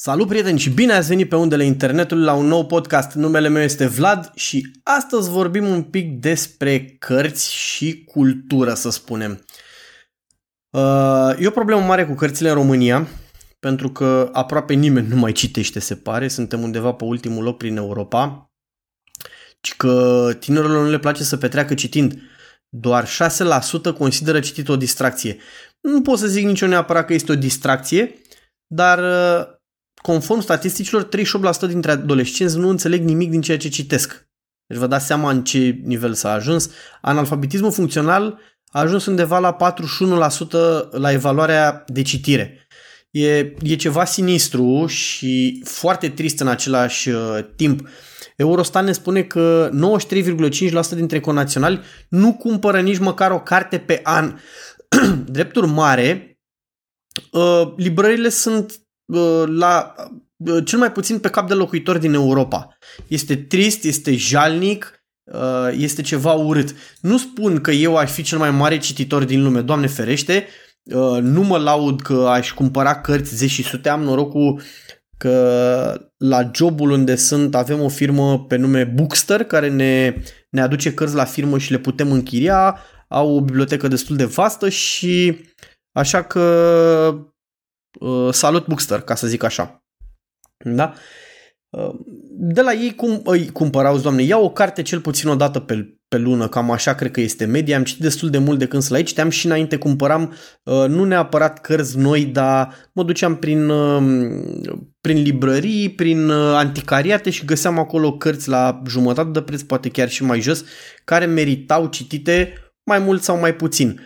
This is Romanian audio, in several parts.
Salut prieteni și bine ați venit pe undele internetului la un nou podcast. Numele meu este Vlad și astăzi vorbim un pic despre cărți și cultură, să spunem. Uh, e o problemă mare cu cărțile în România, pentru că aproape nimeni nu mai citește, se pare. Suntem undeva pe ultimul loc prin Europa. Și că tinerilor nu le place să petreacă citind. Doar 6% consideră citit o distracție. Nu pot să zic nicio neapărat că este o distracție, dar uh, conform statisticilor, 38% dintre adolescenți nu înțeleg nimic din ceea ce citesc. Deci vă dați seama în ce nivel s-a ajuns. Analfabetismul funcțional a ajuns undeva la 41% la evaluarea de citire. E, e ceva sinistru și foarte trist în același uh, timp. Eurostat ne spune că 93,5% dintre conaționali nu cumpără nici măcar o carte pe an. Drepturi mare, uh, librările sunt Uh, la uh, cel mai puțin pe cap de locuitor din Europa. Este trist, este jalnic, uh, este ceva urât. Nu spun că eu aș fi cel mai mare cititor din lume, Doamne ferește, nu mă laud că aș cumpăra cărți zeci și sute, am norocul că la jobul unde sunt avem o firmă pe nume Bookster care ne, ne aduce cărți la firmă și le putem închiria, au o bibliotecă destul de vastă și așa că Uh, salut Bookster, ca să zic așa. Da? Uh, de la ei cum îi cumpărau, doamne, ia o carte cel puțin o dată pe, pe lună, cam așa cred că este media, am citit destul de mult de când sunt la aici, citeam și înainte cumpăram uh, nu neapărat cărți noi, dar mă duceam prin, prin librării, prin anticariate și găseam acolo cărți la jumătate de preț, poate chiar și mai jos, care meritau citite mai mult sau mai puțin.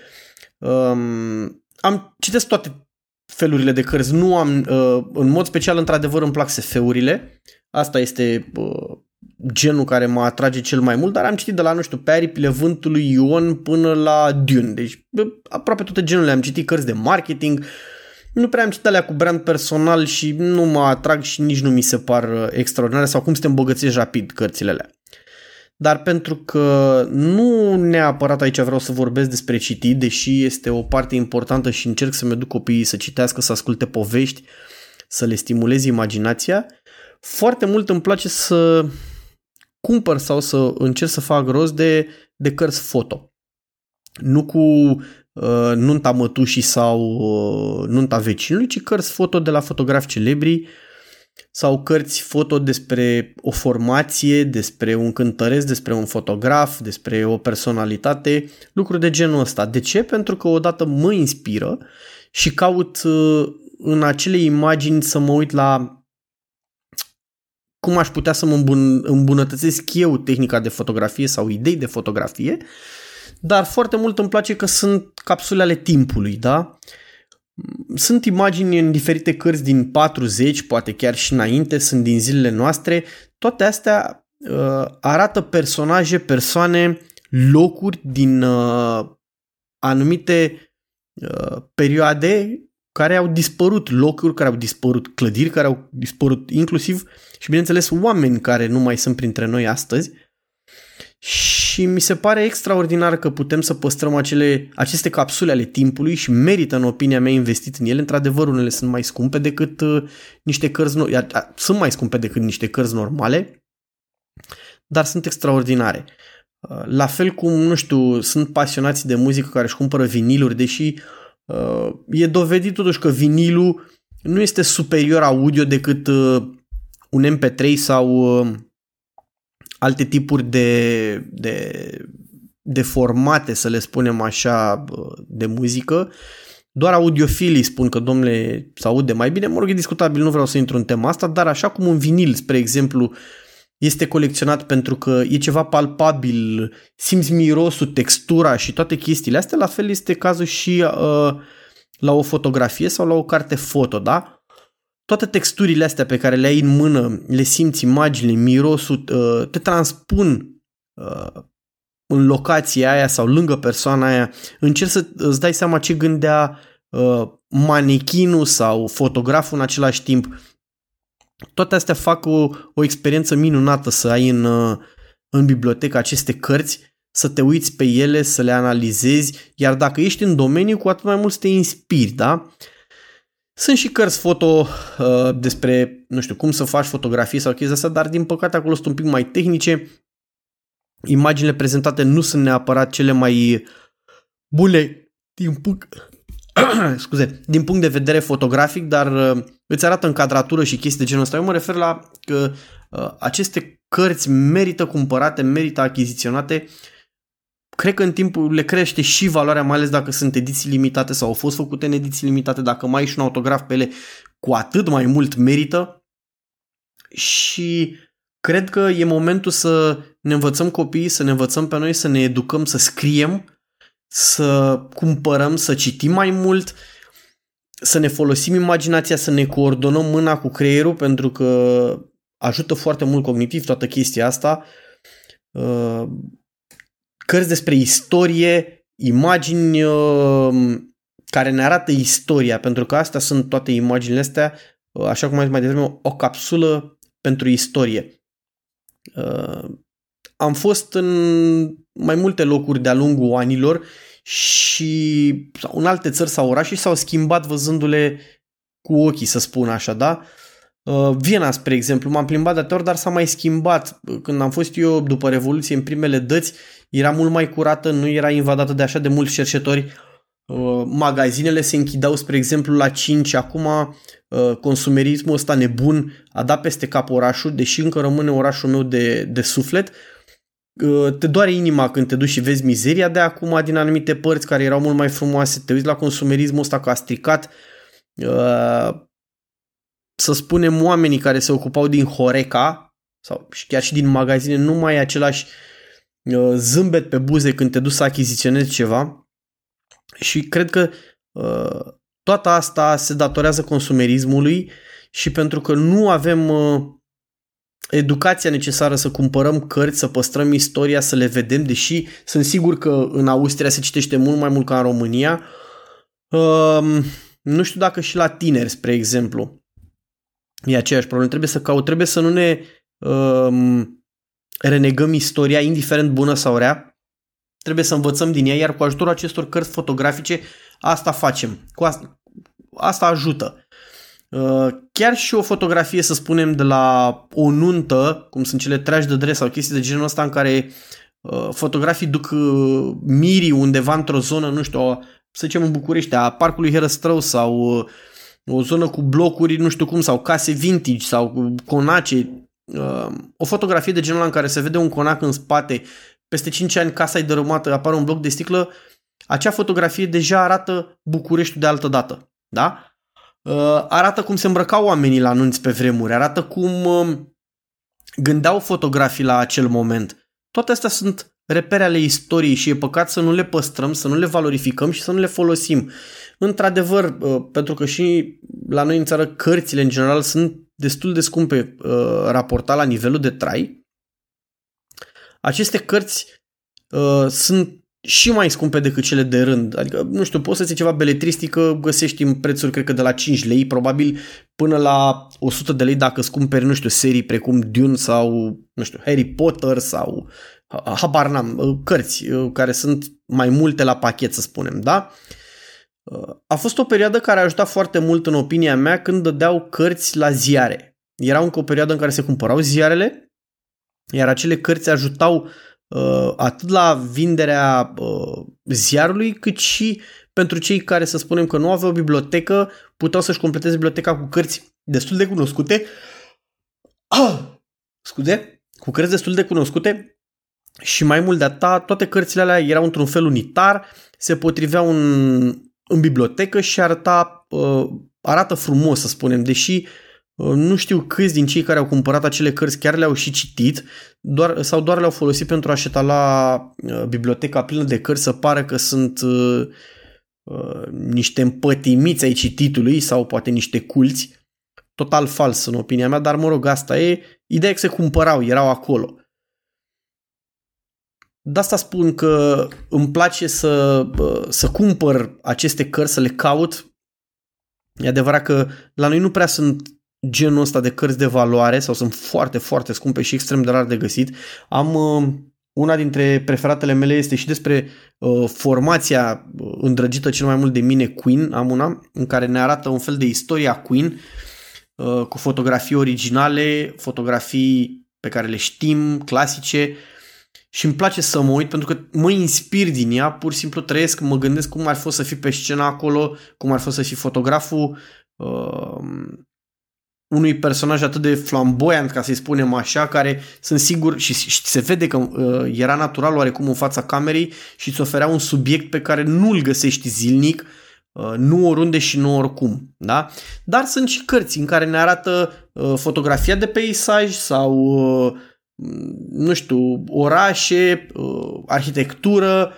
Um, am citesc toate felurile de cărți. Nu am, uh, în mod special, într-adevăr, îmi plac SF-urile. Asta este uh, genul care mă atrage cel mai mult, dar am citit de la, nu știu, pe aripile vântului Ion până la Dune. Deci, aproape toate genurile. Am citit cărți de marketing, nu prea am citit alea cu brand personal și nu mă atrag și nici nu mi se par uh, extraordinare sau cum să te îmbogățești rapid cărțile alea dar pentru că nu neapărat aici vreau să vorbesc despre citit, deși este o parte importantă și încerc să-mi duc copiii să citească, să asculte povești, să le stimulez imaginația, foarte mult îmi place să cumpăr sau să încerc să fac rost de, de cărți foto. Nu cu uh, nunta mătușii sau uh, nunta vecinului, ci cărți foto de la fotografi celebri uh, sau cărți foto despre o formație, despre un cântăresc, despre un fotograf, despre o personalitate, lucruri de genul ăsta. De ce? Pentru că odată mă inspiră și caut uh, în acele imagini să mă uit la cum aș putea să mă îmbun- îmbunătățesc eu tehnica de fotografie sau idei de fotografie, dar foarte mult îmi place că sunt capsule ale timpului, da? Sunt imagini în diferite cărți din 40, poate chiar și înainte, sunt din zilele noastre. Toate astea uh, arată personaje, persoane, locuri din uh, anumite uh, perioade care au dispărut, locuri care au dispărut, clădiri care au dispărut, inclusiv și bineînțeles oameni care nu mai sunt printre noi astăzi și mi se pare extraordinar că putem să păstrăm acele, aceste capsule ale timpului și merită, în opinia mea, investit în ele. Într-adevăr, unele sunt mai scumpe decât uh, niște cărți, no- sunt mai scumpe decât niște cărți normale, dar sunt extraordinare. Uh, la fel cum, nu știu, sunt pasionați de muzică care își cumpără viniluri, deși uh, e dovedit totuși că vinilul nu este superior audio decât uh, un MP3 sau uh, alte tipuri de, de, de formate, să le spunem așa, de muzică. Doar audiofilii spun că, domnule, se aude mai bine. Mă rog, e discutabil, nu vreau să intru în tema asta, dar așa cum un vinil, spre exemplu, este colecționat pentru că e ceva palpabil, simți mirosul, textura și toate chestiile astea, la fel este cazul și uh, la o fotografie sau la o carte foto, da? Toate texturile astea pe care le ai în mână, le simți, imaginile, mirosul, uh, te transpun uh, în locația aia sau lângă persoana aia, încerci să îți dai seama ce gândea uh, manechinul sau fotograful în același timp. Toate astea fac o, o experiență minunată să ai în, în bibliotecă aceste cărți, să te uiți pe ele, să le analizezi, iar dacă ești în domeniu, cu atât mai mult să te inspiri, da? Sunt și cărți foto uh, despre, nu știu, cum să faci fotografii sau chestii astea, dar din păcate acolo sunt un pic mai tehnice. Imaginile prezentate nu sunt neapărat cele mai bune din punct, scuze, din punct de vedere fotografic, dar uh, îți arată încadratură și chestii de genul ăsta. Eu mă refer la că uh, aceste cărți merită cumpărate, merită achiziționate cred că în timpul le crește și valoarea, mai ales dacă sunt ediții limitate sau au fost făcute în ediții limitate, dacă mai ai și un autograf pe ele, cu atât mai mult merită. Și cred că e momentul să ne învățăm copiii, să ne învățăm pe noi, să ne educăm, să scriem, să cumpărăm, să citim mai mult, să ne folosim imaginația, să ne coordonăm mâna cu creierul, pentru că ajută foarte mult cognitiv toată chestia asta. Uh, cărți despre istorie, imagini uh, care ne arată istoria, pentru că astea sunt toate imaginile astea, uh, așa cum am zis mai devreme, o capsulă pentru istorie. Uh, am fost în mai multe locuri de-a lungul anilor și sau în alte țări sau orașe s-au schimbat văzându-le cu ochii, să spun așa, da? Viena, spre exemplu, m-am plimbat de atâtea ori, dar s-a mai schimbat. Când am fost eu după Revoluție în primele dăți, era mult mai curată, nu era invadată de așa de mulți cerșetori. Uh, magazinele se închidau, spre exemplu, la 5. Acum uh, consumerismul ăsta nebun a dat peste cap orașul, deși încă rămâne orașul meu de, de suflet. Uh, te doare inima când te duci și vezi mizeria de acum din anumite părți care erau mult mai frumoase. Te uiți la consumerismul ăsta că a stricat să spunem oamenii care se ocupau din Horeca sau chiar și din magazine nu mai e același uh, Uh, zâmbet pe buze când te duci să achiziționezi ceva și cred că uh, toată asta se datorează consumerismului și pentru că nu avem uh, educația necesară să cumpărăm cărți, să păstrăm istoria, să le vedem, deși sunt sigur că în Austria se citește mult mai mult ca în România. Um, nu știu dacă și la tineri, spre exemplu, e aceeași problemă. Trebuie să caut, trebuie să nu ne um, renegăm istoria, indiferent bună sau rea, trebuie să învățăm din ea, iar cu ajutorul acestor cărți fotografice asta facem. Cu asta, asta ajută. Uh, chiar și o fotografie, să spunem, de la o nuntă, cum sunt cele trași de dres sau chestii de genul ăsta în care uh, fotografii duc uh, mirii undeva într-o zonă, nu știu, să zicem în București, a parcului Herăstrău sau o zonă cu blocuri, nu știu cum, sau case vintage sau conace, o fotografie de genul în care se vede un conac în spate, peste 5 ani casa e dărâmată, apare un bloc de sticlă, acea fotografie deja arată Bucureștiul de altă dată. Da? Uh, arată cum se îmbrăcau oamenii la anunți pe vremuri, arată cum um, gândeau fotografii la acel moment. Toate astea sunt repere ale istoriei și e păcat să nu le păstrăm, să nu le valorificăm și să nu le folosim. Într-adevăr, uh, pentru că și la noi în țară cărțile în general sunt destul de scumpe uh, raportat la nivelul de trai, aceste cărți uh, sunt și mai scumpe decât cele de rând. Adică, nu știu, poți să ții ceva beletristică, găsești în prețuri, cred că de la 5 lei, probabil până la 100 de lei dacă îți cumperi, nu știu, serii precum Dune sau, nu știu, Harry Potter sau habar n-am, uh, cărți uh, care sunt mai multe la pachet, să spunem, da? Uh, a fost o perioadă care a ajutat foarte mult în opinia mea când dădeau cărți la ziare. Era încă o perioadă în care se cumpărau ziarele, iar acele cărți ajutau uh, atât la vinderea uh, ziarului, cât și pentru cei care, să spunem că nu aveau o bibliotecă, puteau să-și completeze biblioteca cu cărți destul de cunoscute. Ah! Scuze? Cu cărți destul de cunoscute și mai mult de atât, toate cărțile alea erau într-un fel unitar, se potriveau în în bibliotecă și arăta, uh, arată frumos, să spunem, deși uh, nu știu câți din cei care au cumpărat acele cărți chiar le-au și citit doar, sau doar le-au folosit pentru a șeta la uh, biblioteca plină de cărți să pară că sunt uh, uh, niște împătimiți ai cititului sau poate niște culți. Total fals în opinia mea, dar mă rog, asta e. Ideea e că se cumpărau, erau acolo. De asta spun că îmi place să, să cumpăr aceste cărți, să le caut. E adevărat că la noi nu prea sunt genul ăsta de cărți de valoare sau sunt foarte, foarte scumpe și extrem de rar de găsit. Am una dintre preferatele mele este și despre uh, formația uh, îndrăgită cel mai mult de mine Queen, am una, în care ne arată un fel de istoria Queen uh, cu fotografii originale, fotografii pe care le știm, clasice și îmi place să mă uit pentru că mă inspir din ea, pur și simplu trăiesc, mă gândesc cum ar fi să fi pe scenă acolo, cum ar fi să fi fotograful uh, unui personaj atât de flamboyant, ca să-i spunem așa, care sunt sigur și, și se vede că uh, era natural oarecum în fața camerei și îți oferea un subiect pe care nu-l găsești zilnic, uh, nu oriunde și nu oricum. Da? Dar sunt și cărți în care ne arată uh, fotografia de peisaj sau uh, nu știu, orașe, uh, arhitectură,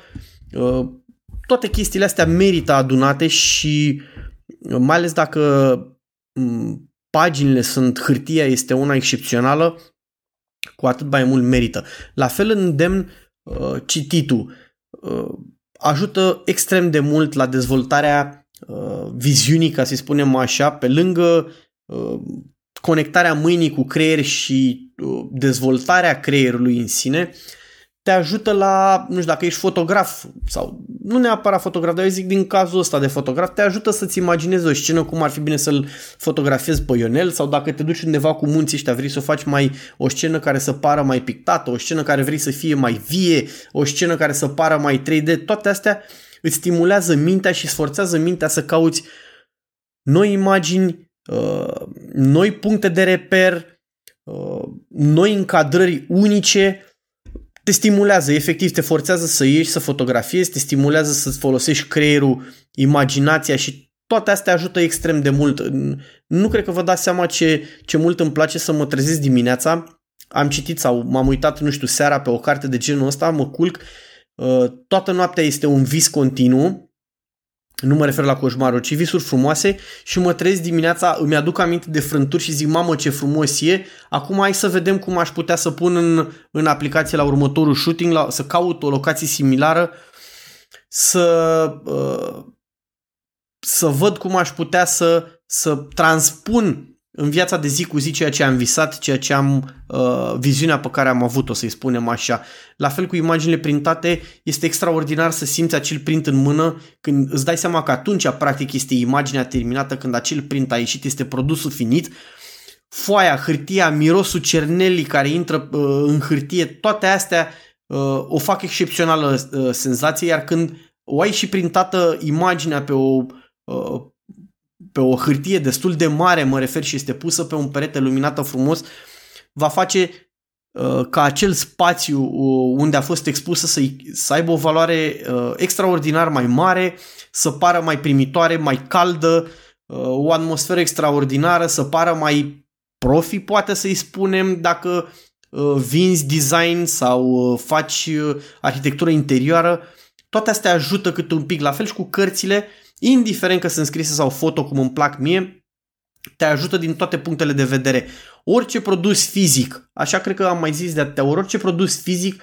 uh, toate chestiile astea merită adunate și uh, mai ales dacă um, paginile sunt, hârtia este una excepțională, cu atât mai mult merită. La fel îndemn uh, cititul. Uh, ajută extrem de mult la dezvoltarea uh, viziunii, ca să spunem așa, pe lângă uh, conectarea mâinii cu creier și uh, dezvoltarea creierului în sine, te ajută la, nu știu, dacă ești fotograf sau nu neapărat fotograf, dar eu zic din cazul ăsta de fotograf, te ajută să-ți imaginezi o scenă cum ar fi bine să-l fotografiezi pe Ionel sau dacă te duci undeva cu munții ăștia, vrei să faci mai o scenă care să pară mai pictată, o scenă care vrei să fie mai vie, o scenă care să pară mai 3D, toate astea îți stimulează mintea și sforțează mintea să cauți noi imagini, uh, noi puncte de reper, uh, noi încadrări unice, te stimulează, efectiv te forțează să ieși, să fotografiezi, te stimulează să-ți folosești creierul, imaginația și toate astea ajută extrem de mult. Nu cred că vă dați seama ce, ce mult îmi place să mă trezesc dimineața. Am citit sau m-am uitat, nu știu, seara pe o carte de genul ăsta, mă culc, uh, toată noaptea este un vis continuu nu mă refer la coșmaruri, ci visuri frumoase și mă trezesc dimineața, îmi aduc aminte de frânturi și zic, mamă ce frumos e, acum hai să vedem cum aș putea să pun în, în aplicație la următorul shooting, la, să caut o locație similară, să, uh, să văd cum aș putea să, să transpun în viața de zi cu zi ceea ce am visat, ceea ce am, uh, viziunea pe care am avut-o, să-i spunem așa. La fel cu imaginile printate, este extraordinar să simți acel print în mână când îți dai seama că atunci, practic, este imaginea terminată, când acel print a ieșit, este produsul finit. Foaia, hârtia, mirosul cernelii care intră uh, în hârtie, toate astea uh, o fac excepțională uh, senzație, iar când o ai și printată imaginea pe o uh, pe o hârtie destul de mare, mă refer, și este pusă pe un perete luminată frumos, va face uh, ca acel spațiu uh, unde a fost expusă să, să aibă o valoare uh, extraordinar mai mare, să pară mai primitoare, mai caldă, uh, o atmosferă extraordinară, să pară mai profi, poate să-i spunem, dacă uh, vinzi design sau uh, faci uh, arhitectură interioară. Toate astea ajută cât un pic, la fel și cu cărțile, uh, indiferent că sunt scrise sau foto cum îmi plac mie, te ajută din toate punctele de vedere. Orice produs fizic, așa cred că am mai zis de atâtea ori, orice produs fizic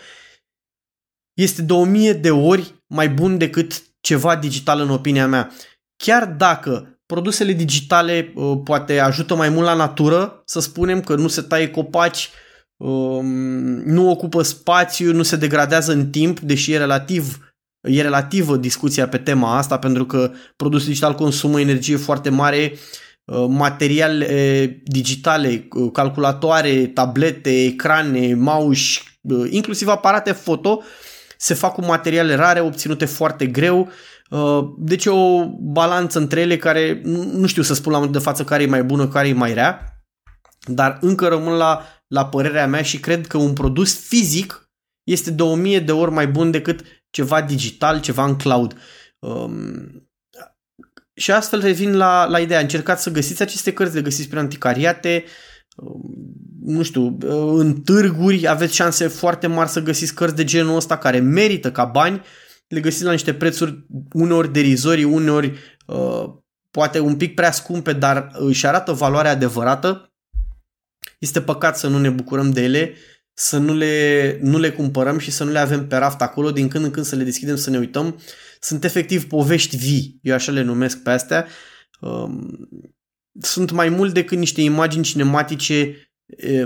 este de o mie de ori mai bun decât ceva digital în opinia mea. Chiar dacă produsele digitale uh, poate ajută mai mult la natură, să spunem că nu se taie copaci, um, nu ocupă spațiu, nu se degradează în timp, deși e relativ E relativă discuția pe tema asta pentru că produsul digital consumă energie foarte mare, uh, materiale digitale, uh, calculatoare, tablete, ecrane, mouse, uh, inclusiv aparate foto, se fac cu materiale rare, obținute foarte greu, deci o balanță între ele care nu știu să spun la momentul de față care e mai bună, care e mai rea, dar încă rămân la, la părerea mea și cred că un produs fizic este de o mie de ori mai bun decât ceva digital, ceva în cloud. Um, și astfel revin la, la ideea, încercați să găsiți aceste cărți, le găsiți prin anticariate, um, nu știu, în târguri aveți șanse foarte mari să găsiți cărți de genul ăsta care merită ca bani, le găsiți la niște prețuri uneori derizorii, uneori uh, poate un pic prea scumpe, dar își arată valoarea adevărată. Este păcat să nu ne bucurăm de ele să nu le, nu le cumpărăm și să nu le avem pe raft acolo, din când în când să le deschidem, să ne uităm. Sunt efectiv povești vii, eu așa le numesc pe astea. Um, sunt mai mult decât niște imagini cinematice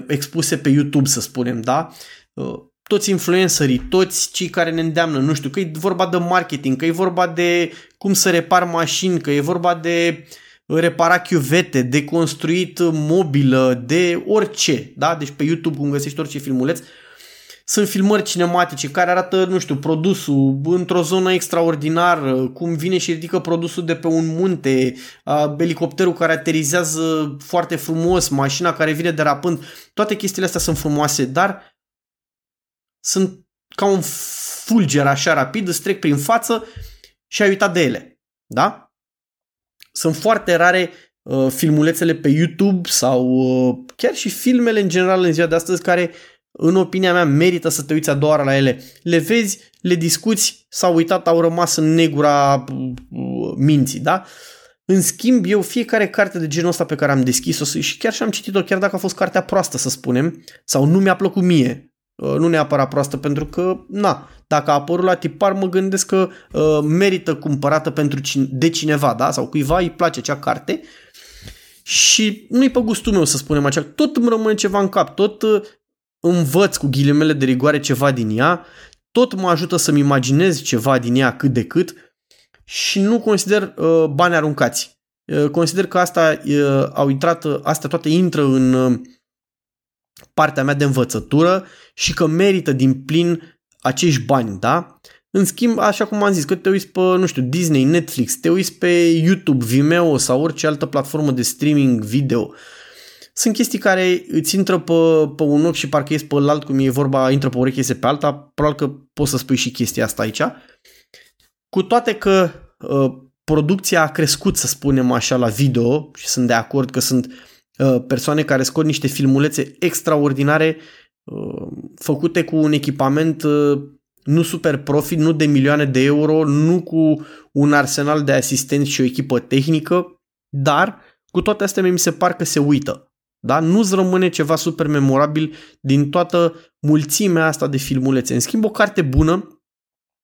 expuse pe YouTube, să spunem, da? Uh, toți influencerii, toți cei care ne îndeamnă, nu știu, că e vorba de marketing, că e vorba de cum să repar mașini, că e vorba de repara chiuvete, de construit mobilă, de orice, da? Deci pe YouTube cum găsești orice filmuleț, sunt filmări cinematice care arată, nu știu, produsul într-o zonă extraordinară, cum vine și ridică produsul de pe un munte, elicopterul care aterizează foarte frumos, mașina care vine derapând, toate chestiile astea sunt frumoase, dar sunt ca un fulger așa rapid, îți trec prin față și ai uitat de ele. Da? Sunt foarte rare uh, filmulețele pe YouTube sau uh, chiar și filmele în general în ziua de astăzi care în opinia mea merită să te uiți a doua oară la ele. Le vezi, le discuți, s-au uitat, au rămas în negura uh, minții, da? În schimb, eu fiecare carte de genul ăsta pe care am deschis-o și chiar și am citit-o, chiar dacă a fost cartea proastă, să spunem, sau nu mi-a plăcut mie, Uh, nu neapărat proastă, pentru că, na, dacă a apărut la tipar, mă gândesc că uh, merită cumpărată pentru cine, de cineva, da? Sau cuiva îi place acea carte și nu-i pe gustul meu, să spunem așa. Tot îmi rămâne ceva în cap, tot uh, învăț cu ghilimele de rigoare ceva din ea, tot mă ajută să-mi imaginez ceva din ea cât de cât și nu consider uh, bani aruncați. Uh, consider că asta uh, au intrat, astea toate intră în uh, partea mea de învățătură și că merită din plin acești bani, da? În schimb, așa cum am zis, că te uiți pe, nu știu, Disney, Netflix, te uiți pe YouTube, Vimeo sau orice altă platformă de streaming video, sunt chestii care îți intră pe, pe un ochi și parcă ies pe alt, cum e vorba, intră pe o ureche, iese pe alta, probabil că poți să spui și chestia asta aici. Cu toate că uh, producția a crescut, să spunem așa, la video și sunt de acord că sunt uh, persoane care scot niște filmulețe extraordinare Uh, făcute cu un echipament uh, nu super profit, nu de milioane de euro, nu cu un arsenal de asistenți și o echipă tehnică, dar cu toate astea mi se par că se uită. Da? Nu-ți rămâne ceva super memorabil din toată mulțimea asta de filmulețe. În schimb, o carte bună,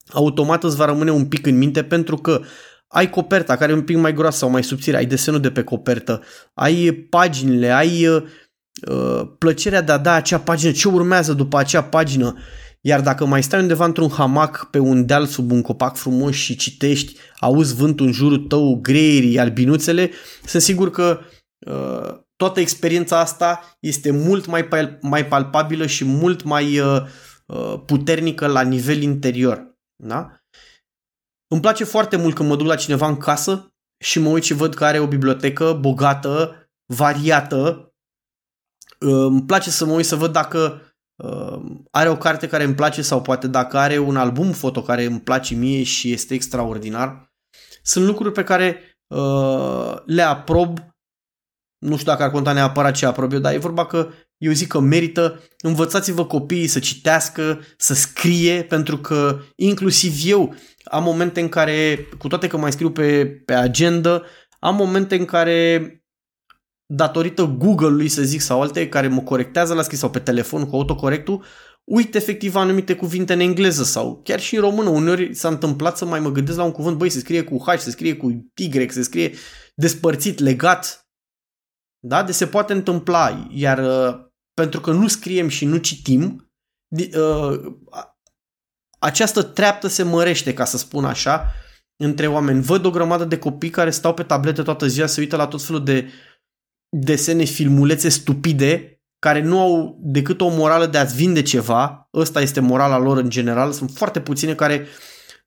automat îți va rămâne un pic în minte pentru că ai coperta care e un pic mai groasă sau mai subțire, ai desenul de pe copertă, ai paginile, ai uh, Uh, plăcerea de a da acea pagină, ce urmează după acea pagină. Iar dacă mai stai undeva într-un hamac pe un deal sub un copac frumos și citești, auzi vântul în jurul tău, greierii, albinuțele, sunt sigur că uh, toată experiența asta este mult mai, pal- mai palpabilă și mult mai uh, uh, puternică la nivel interior. Da? Îmi place foarte mult când mă duc la cineva în casă și mă uit și văd că are o bibliotecă bogată, variată, îmi place să mă uit să văd dacă uh, are o carte care îmi place sau poate dacă are un album foto care îmi place mie și este extraordinar. Sunt lucruri pe care uh, le aprob, nu știu dacă ar conta neapărat ce aprob eu, dar e vorba că eu zic că merită, învățați-vă copiii să citească, să scrie, pentru că inclusiv eu am momente în care, cu toate că mai scriu pe, pe agenda, am momente în care datorită Google-ului, să zic, sau alte care mă corectează la scris sau pe telefon cu autocorectul, uit efectiv anumite cuvinte în engleză sau chiar și în română. Uneori s-a întâmplat să mai mă gândesc la un cuvânt, băi, se scrie cu H, se scrie cu Y, se scrie despărțit, legat. Da? De se poate întâmpla, iar uh, pentru că nu scriem și nu citim, uh, această treaptă se mărește, ca să spun așa, între oameni. Văd o grămadă de copii care stau pe tablete toată ziua, se uită la tot felul de desene, filmulețe stupide care nu au decât o morală de a-ți vinde ceva. Ăsta este morala lor în general. Sunt foarte puține care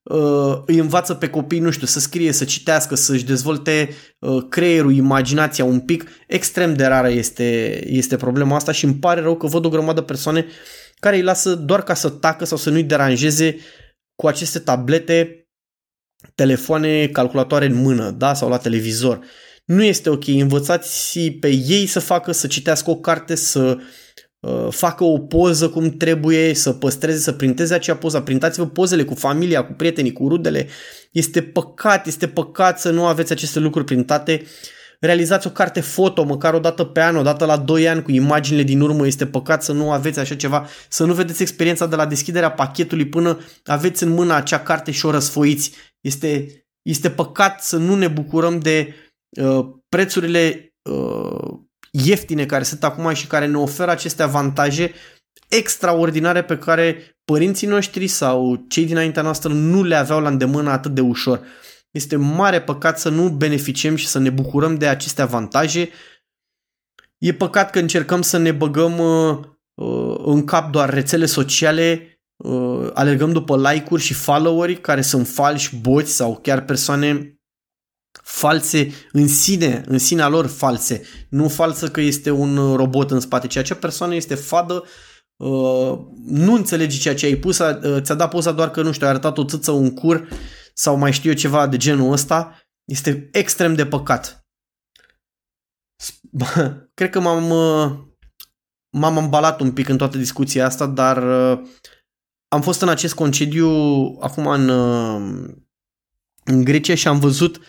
uh, îi învață pe copii, nu știu, să scrie, să citească, să-și dezvolte uh, creierul, imaginația un pic. Extrem de rară este, este problema asta și îmi pare rău că văd o grămadă persoane care îi lasă doar ca să tacă sau să nu-i deranjeze cu aceste tablete, telefoane, calculatoare în mână, da, sau la televizor. Uh, nu este ok. Învățați pe ei să facă, să citească o carte, să uh, facă o poză cum trebuie, să păstreze, să printeze acea poză. Printați-vă pozele cu familia, cu prietenii, cu rudele. Este păcat, este păcat să nu aveți aceste lucruri printate. Realizați o carte foto, măcar o dată pe an, o dată la 2 ani, cu imaginile din urmă. Este păcat să nu aveți așa ceva, să nu vedeți experiența de la deschiderea pachetului până aveți în mână acea carte și o răsfoiți. Este, este păcat să nu ne bucurăm de Uh, prețurile uh, ieftine care sunt acum și care ne oferă aceste avantaje extraordinare pe care părinții noștri sau cei dinaintea noastră nu le aveau la îndemână atât de ușor. Este mare păcat să nu beneficiem și să ne bucurăm de aceste avantaje. E păcat că încercăm să ne băgăm uh, uh, în cap doar rețele sociale, uh, alergăm după like-uri și follow-uri care sunt falși, boți sau chiar persoane false în sine, în sinea lor false. Nu falsă că este un robot în spate, ci acea persoană este fadă, uh, nu înțelegi ceea ce ai pus, uh, ți-a dat poza doar că, nu știu, ai arătat o țâță, un cur sau mai știu eu ceva de genul ăsta. Este extrem de păcat. Cred că m-am, uh, m-am ambalat un pic în toată discuția asta, dar am fost în acest concediu acum în, în Grecia și am văzut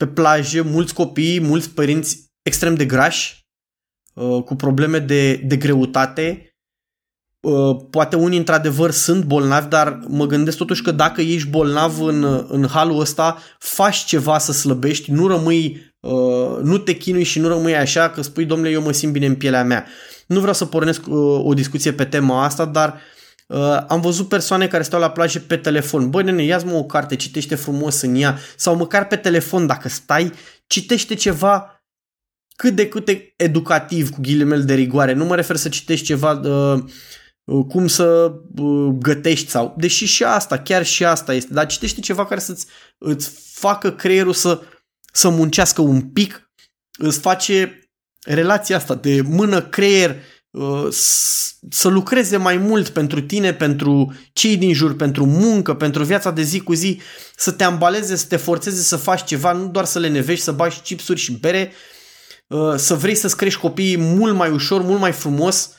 pe plajă mulți copii, mulți părinți extrem de grași, uh, cu probleme de, de greutate. Uh, poate unii într-adevăr sunt bolnavi, dar mă gândesc totuși că dacă ești bolnav în, în halul ăsta, faci ceva să slăbești, nu rămâi, uh, nu te chinui și nu rămâi așa că spui, domnule, eu mă simt bine în pielea mea. Nu vreau să pornesc o discuție pe tema asta, dar uh, Uh, am văzut persoane care stau la plajă pe telefon. Băi, nene, ia-ți mă o carte, citește frumos în ea. Sau măcar pe telefon, dacă stai, citește ceva cât de cât educativ, cu ghilimele de rigoare. Nu mă refer să citești ceva uh, uh, cum să uh, gătești sau... Deși și asta, chiar și asta este. Dar citește ceva care să-ți îți facă creierul să, să muncească un pic, îți face relația asta de mână-creier Uh, să lucreze mai mult pentru tine, pentru cei din jur, pentru muncă, pentru viața de zi cu zi, să te ambaleze, să te forțeze să faci ceva, nu doar să le nevești, să bagi chipsuri și bere, uh, să vrei să-ți crești copiii mult mai ușor, mult mai frumos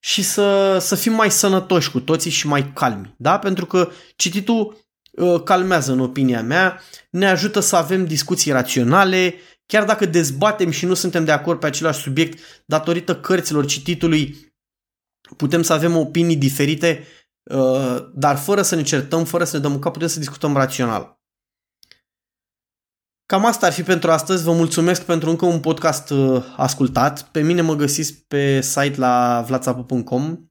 și să, să fim mai sănătoși cu toții și mai calmi. Da? Pentru că cititul uh, calmează, în opinia mea, ne ajută să avem discuții raționale, Chiar dacă dezbatem și nu suntem de acord pe același subiect, datorită cărților, cititului, putem să avem opinii diferite, uh, dar fără să ne certăm, fără să ne dăm în cap, putem să discutăm rațional. Cam asta ar fi pentru astăzi. Vă mulțumesc pentru încă un podcast uh, ascultat. Pe mine mă găsiți pe site la vlatsapu.com,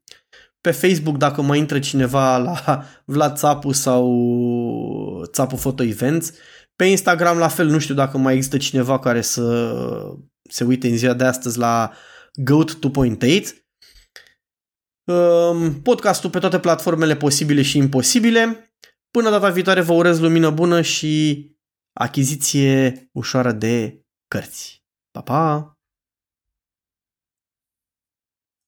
pe Facebook dacă mai intră cineva la Vlad Țapu sau Țapu Photo Events pe Instagram la fel, nu știu dacă mai există cineva care să se uite în ziua de astăzi la Goat 2.8. Um, podcastul pe toate platformele posibile și imposibile. Până data viitoare vă urez lumină bună și achiziție ușoară de cărți. Pa, pa!